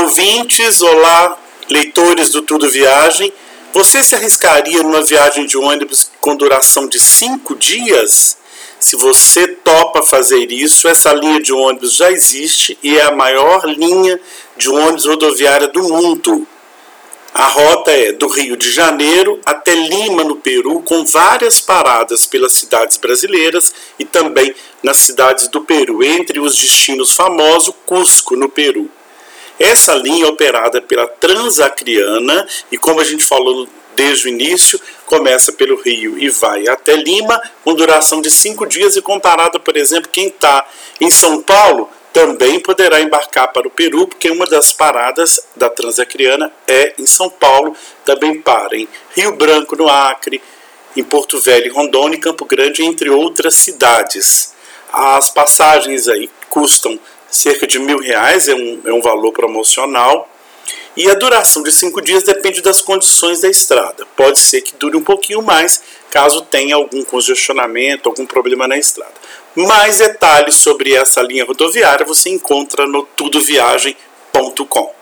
ouvintes, olá, leitores do Tudo Viagem. Você se arriscaria numa viagem de ônibus com duração de cinco dias? Se você topa fazer isso, essa linha de ônibus já existe e é a maior linha de ônibus rodoviária do mundo. A rota é do Rio de Janeiro até Lima, no Peru, com várias paradas pelas cidades brasileiras e também nas cidades do Peru, entre os destinos famosos Cusco, no Peru. Essa linha é operada pela Transacriana e, como a gente falou desde o início, começa pelo Rio e vai até Lima, com duração de cinco dias, e comparada, por exemplo, quem está em São Paulo também poderá embarcar para o Peru, porque uma das paradas da Transacriana é em São Paulo, também para em Rio Branco, no Acre, em Porto Velho, Rondônia e Campo Grande, entre outras cidades. As passagens aí custam cerca de mil reais, é um, é um valor promocional. E a duração de cinco dias depende das condições da estrada. Pode ser que dure um pouquinho mais, caso tenha algum congestionamento, algum problema na estrada. Mais detalhes sobre essa linha rodoviária você encontra no tudoviagem.com.